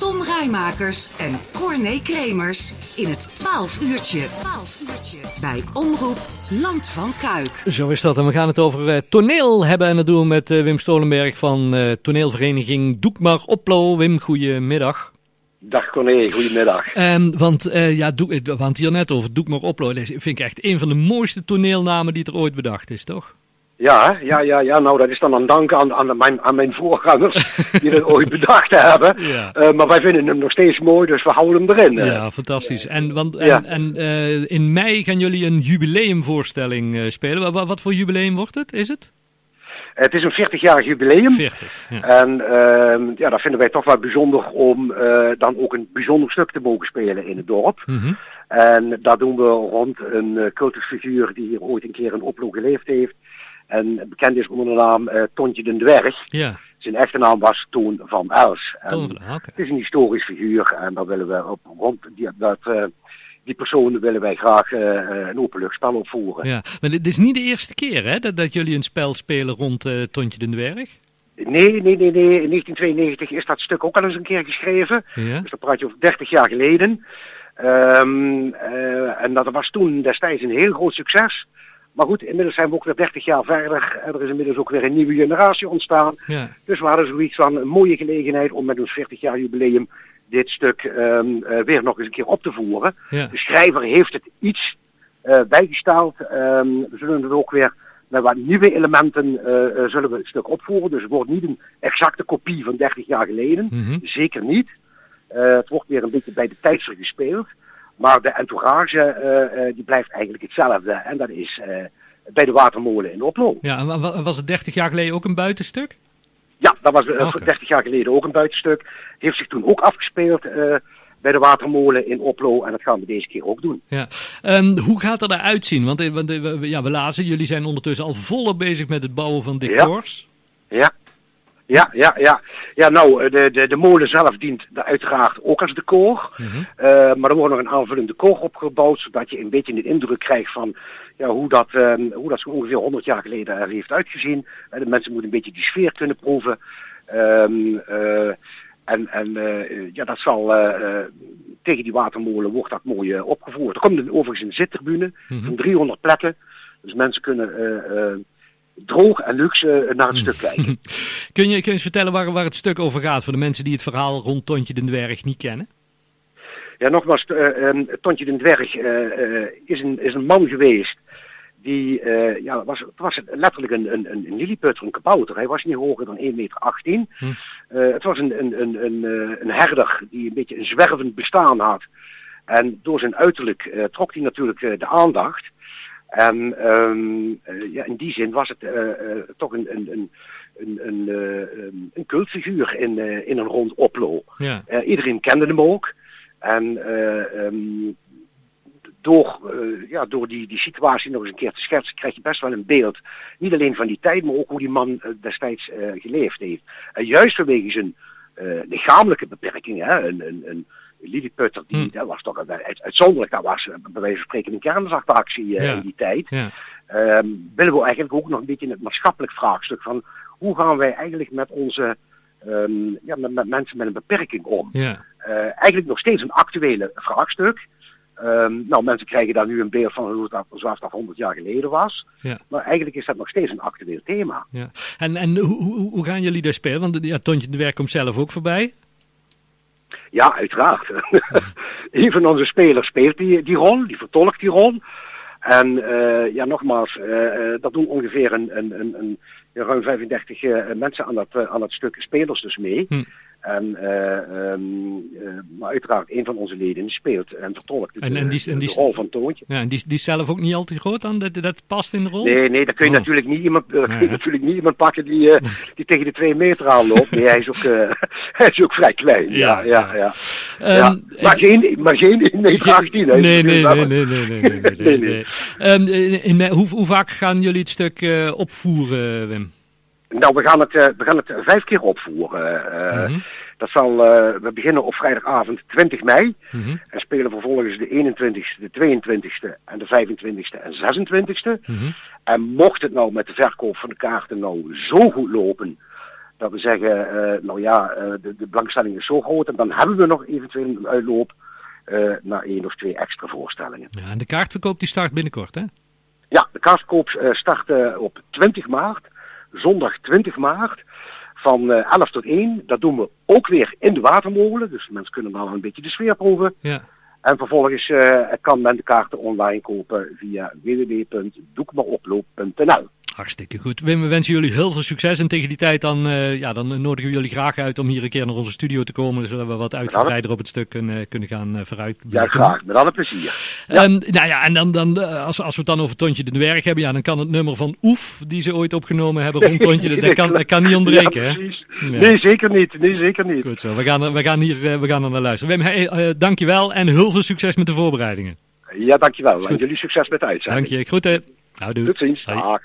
Tom Rijmakers en Corné Kremers in het 12 uurtje. 12 uurtje. Bij Omroep Land van Kuik. Zo is dat. En we gaan het over uh, toneel hebben. En dat doen we met uh, Wim Stolenberg van uh, toneelvereniging Doekmar Oplo. Wim, goedemiddag. Dag Corné, goedemiddag. Um, want ja, Doek, we hadden het hier net over Doekmar Oplo. Dat vind ik echt een van de mooiste toneelnamen die er ooit bedacht is, toch? Ja, ja, ja, ja, nou dat is dan een dank aan, aan, mijn, aan mijn voorgangers die dat ooit bedacht hebben. Ja. Uh, maar wij vinden hem nog steeds mooi, dus we houden hem erin. Ja, fantastisch. En, want, en, ja. en uh, in mei gaan jullie een jubileumvoorstelling uh, spelen. Wat, wat, voor jubileum wordt het, is het? Het is een 40-jarig jubileum. 40, ja. En ehm, ja, dat vinden wij toch wel bijzonder om dan ook een bijzonder stuk te mogen spelen in het dorp. Mm -hmm. En dat doen we rond een cultusfiguur die hier ooit een keer in Oplo geleefd heeft. En bekend is onder de naam uh, Tontje den Dwerg. Ja. Zijn echte naam was Toon van Els. Toon van, okay. Het is een historisch figuur en daar willen we op rond die, dat, uh, die persoon willen wij graag uh, een openluchtspel opvoeren. Ja, maar dit is niet de eerste keer hè, dat, dat jullie een spel spelen rond Tontje den Dwerg? Nee, nee, nee, nee. In 1992 is dat stuk ook al eens een keer geschreven. Ja. Dus dat praat je over 30 jaar geleden. Um, en dat was toen destijds een heel groot succes. Maar goed, inmiddels zijn we ook weer 30 jaar verder. En er is inmiddels ook weer een nieuwe generatie ontstaan. Ja. Dus we hadden zoiets van een mooie gelegenheid om met ons 40 jaar jubileum dit stuk um, uh, weer nog eens een keer op te voeren. Ja. De schrijver heeft het iets uh, bijgesteld. Um, we zullen het ook weer met wat nieuwe elementen uh, zullen we het stuk opvoeren. Dus het wordt niet een exacte kopie van 30 jaar geleden. Mm -hmm. Zeker niet. het wordt weer een beetje bij de tijdser gespeeld. Maar de entourage uh, uh, die blijft eigenlijk hetzelfde. En dat is uh, bij de watermolen in Oplo. Ja, en was het 30 jaar geleden ook een buitenstuk? Ja, dat was okay. 30 jaar geleden ook een buitenstuk. Heeft zich toen ook afgespeeld bij de watermolen in Oplo. En dat gaan we deze keer ook doen. Ja. Um, hoe gaat dat eruit zien? Want, want ja, we lazen, jullie zijn ondertussen al volop bezig met het bouwen van decors. Ja. ja. Ja, ja, ja. Ja, nou, de, de, de molen zelf dient uiteraard ook als decor. Mm -hmm. uh, maar er wordt nog een aanvullend decor opgebouwd, zodat je een beetje een indruk krijgt van ja, hoe, dat, um, hoe dat zo ongeveer 100 jaar geleden er heeft uitgezien. Uh, de mensen moeten een beetje die sfeer kunnen proeven. Um, uh, en en ja, dat zal tegen die watermolen wordt dat mooi opgevoerd. Er komt een, overigens een zittribune Mhm. mm -hmm. van 300 plekken. Dus mensen kunnen droog en luxe naar het stuk kijken. kun, je, kun je eens vertellen waar, waar het stuk over gaat voor de mensen die het verhaal rond Tontje den Dwerg niet kennen? Ja, nogmaals, uh, um, Tontje den Dwerg uh, uh, is, een, is een man geweest die, ja, was, het was letterlijk een, een, een lilliputter, een kabouter. Hij was niet hoger dan 1,18 meter. Hm. het was een, een, een, een, een herder die een beetje een zwervend bestaan had. En door zijn uiterlijk trok hij natuurlijk de aandacht. En um, uh, ja, in die zin was het uh, uh, toch een, een, een, een, een, een cultfiguur in, in een rond Oplo. Ja. iedereen kende hem ook. En um, door, ja, door die, die situatie nog eens een keer te schetsen, krijg je best wel een beeld. Niet alleen van die tijd, maar ook hoe die man destijds geleefd heeft. En juist vanwege zijn lichamelijke beperkingen, hè, een, een, een Lilliputter, die, Hmm. dat was toch uit, uitzonderlijk. Dat was bij wijze van spreken een kernzachteactie uh, Ja. in die tijd. Ja. Um, willen we eigenlijk ook nog een beetje het maatschappelijk vraagstuk van hoe gaan wij eigenlijk met onze um, ja, met, met, mensen met een beperking om? Ja. Uh, eigenlijk nog steeds een actuele vraagstuk. Um, nou, mensen krijgen daar nu een beeld van hoe dat, zoals dat 100 jaar geleden was. Ja. Maar eigenlijk is dat nog steeds een actueel thema. Ja. En, en hoe, hoe, hoe gaan jullie daar spelen? Want ja, Tontje de Werk komt zelf ook voorbij. Ja, uiteraard. een van onze spelers speelt die, die rol, die vertolkt die rol. En uh, ja, nogmaals, uh, dat doen ongeveer een, een, een, een ruim 35 uh, mensen aan dat, aan dat stuk spelers dus mee. Hm. En, um, maar uiteraard, een van onze leden speelt en vertolkt het, En, en die, en die, de rol van Toontje. ja, en die, die is zelf ook niet al te groot dan? Dat, dat past in de rol? Nee, nee, daar kun je Oh. natuurlijk niet iemand, kun je hè? natuurlijk niet iemand pakken die, die tegen de twee meter aanloopt. Nee, hij is ook, hij is ook vrij klein. Ja, ja, ja. Ehm, ja. Maar, geen, maar geen 1 meter 18. hè. Nee, nee, Dat- nee, nee, nee, nee, nee, nee, nee, nee. Ehm, in, in- hoe, hoe vaak gaan jullie het stuk eh, opvoeren, Wim? Nou, we gaan het, uh, we gaan het vijf keer opvoeren. Uh, Mhm, Dat zal, uh, we beginnen op vrijdagavond 20 mei. mhm, En spelen vervolgens de 21ste, de 22ste en de 25ste en 26ste. mhm. En mocht het nou met de verkoop van de kaarten nou zo goed lopen Dat we zeggen, nou ja, de, de belangstelling is zo groot en dan hebben we nog eventueel een uitloop naar één of twee extra voorstellingen. Ja, en de kaartverkoop die start binnenkort, hè? Ja, de kaartverkoop start op 20 maart, zondag 20 maart van 11 tot 1. Dat doen we ook weer in de watermolen, dus mensen kunnen dan een beetje de sfeer proeven. Ja. En vervolgens uh, kan men de kaarten online kopen via www.doekmaoploop.nl. Hartstikke goed. Wim, we wensen jullie heel veel succes. En tegen die tijd dan, uh, ja, dan nodigen we jullie graag uit om hier een keer naar onze studio te komen. Zodat we wat uitgebreider op het stuk kunnen, kunnen gaan uh, vooruit. Ja, graag. Met alle plezier. Ja. Um, nou ja, en dan, dan als, als we het dan over Tontje de Dwerg hebben, ja, dan kan het nummer van Oef, die ze ooit opgenomen hebben rond Tontje, dat, kan, dat kan niet ontbreken. Ja, hè? Nee, zeker niet. Nee, zeker niet. Goed zo. We gaan, we gaan hier we gaan er naar luisteren. Wim, hey, dankjewel en heel veel succes met de voorbereidingen. Ja, dankjewel. En jullie succes met de uitzending. Dank je. Groeten. Nou, doe. Tot ziens. Dag.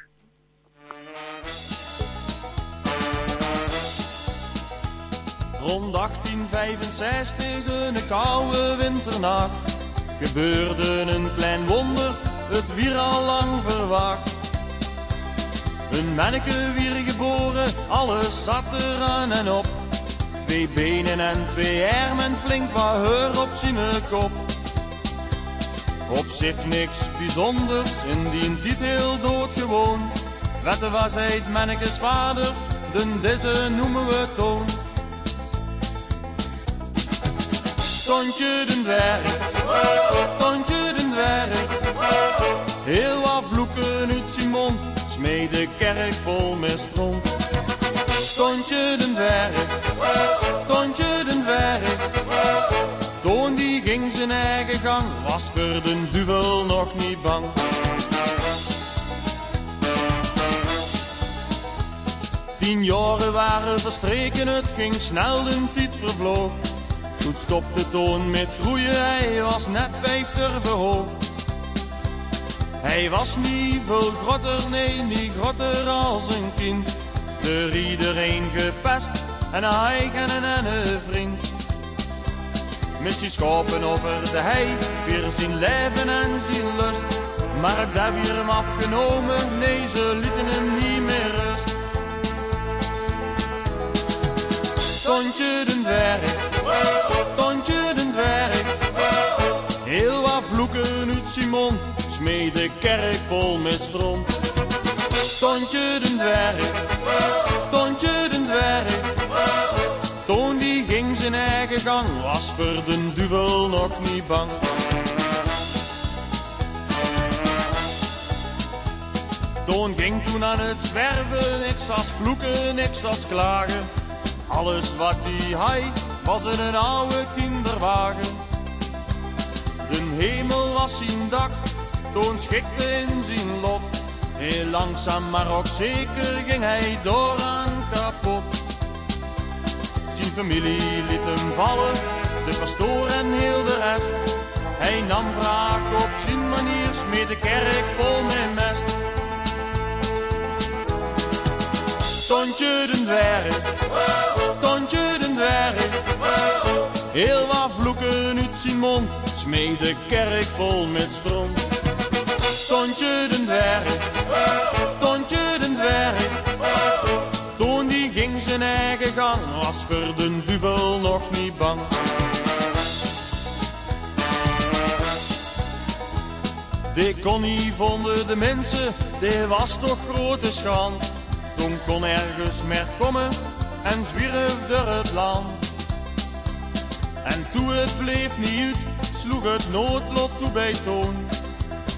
Rond 1865, een koude winternacht, gebeurde een klein wonder, het wier al lang verwacht. Een manneke wier geboren, alles zat er aan en op. Twee benen en twee armen, flink wat heur op zijn kop. Op zich niks bijzonders, indien dit heel doodgewoon. Wetten was hij het mannekes vader, den deze noemen we Toon. Tontje den dwerg, Tontje den dwerg. Heel wat vloeken uit zijn mond, smeed de kerk vol met stront. Tontje den dwerg, Tontje den dwerg. Toon die ging zijn eigen gang, was voor de duvel nog niet bang. Tien jaren waren verstreken, het ging snel, de tijd vervloog. Toen stopte Toon met groeien, hij was net vijftig verhoogd. Hij was niet veel grotter, nee, niet grotter als een kind. Door iedereen gepest en hij en een, vriend. Missie schopen over de hei, weer zien leven en zien lust. Maar daar weer hem afgenomen, nee, ze lieten hem niet meer rust. Tontje den dwerg, Tontje den dwerg. Heel wat vloeken uit zijn mond, smeed de kerk vol met stront. Tontje den dwerg, Tontje den dwerg. Toon die ging zijn eigen gang, was voor de duvel nog niet bang. Toon ging toen aan het zwerven, niks als vloeken, niks als klagen. Alles wat hij had was in een oude kinderwagen. De hemel was zijn dak, Toon schikte in zijn lot. Heel langzaam maar ook zeker ging hij door aan kapot. Zijn familie liet hem vallen, de pastoor en heel de rest. Hij nam wraak op zijn manier, smeet de kerk vol met mest. Tontje den dwerg, Tontje den dwerg. Heel wat vloeken uit zijn mond, smeed de kerk vol met stront. Tontje den dwerg, Tontje den dwerg. Toon die ging zijn eigen gang, was voor de duvel nog niet bang. Die kon niet vonden de mensen, die was toch grote schand. Toen kon ergens meer komen en zwierf door het land. En toen het bleef niet sloeg het noodlot toe bij toon.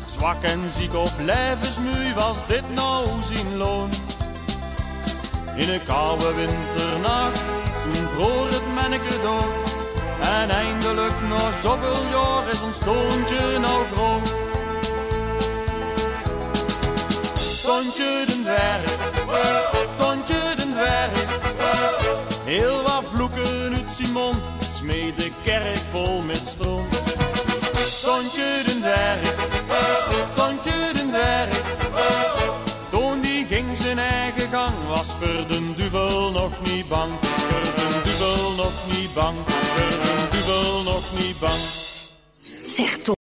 Zwak en ziek of levensmoei was dit nou zijn loon. In een koude winternacht, toen vroor het manneke dood. En eindelijk na zoveel jaar is ons toontje nou groot. Tontje den dwerg, de kerk vol met stront. Tontje den dwerg, Tontje den dwerg. Toon die ging zijn eigen gang, was voor de duvel nog niet bang. Voor de duvel nog niet bang, voor de duvel nog niet bang. Zeg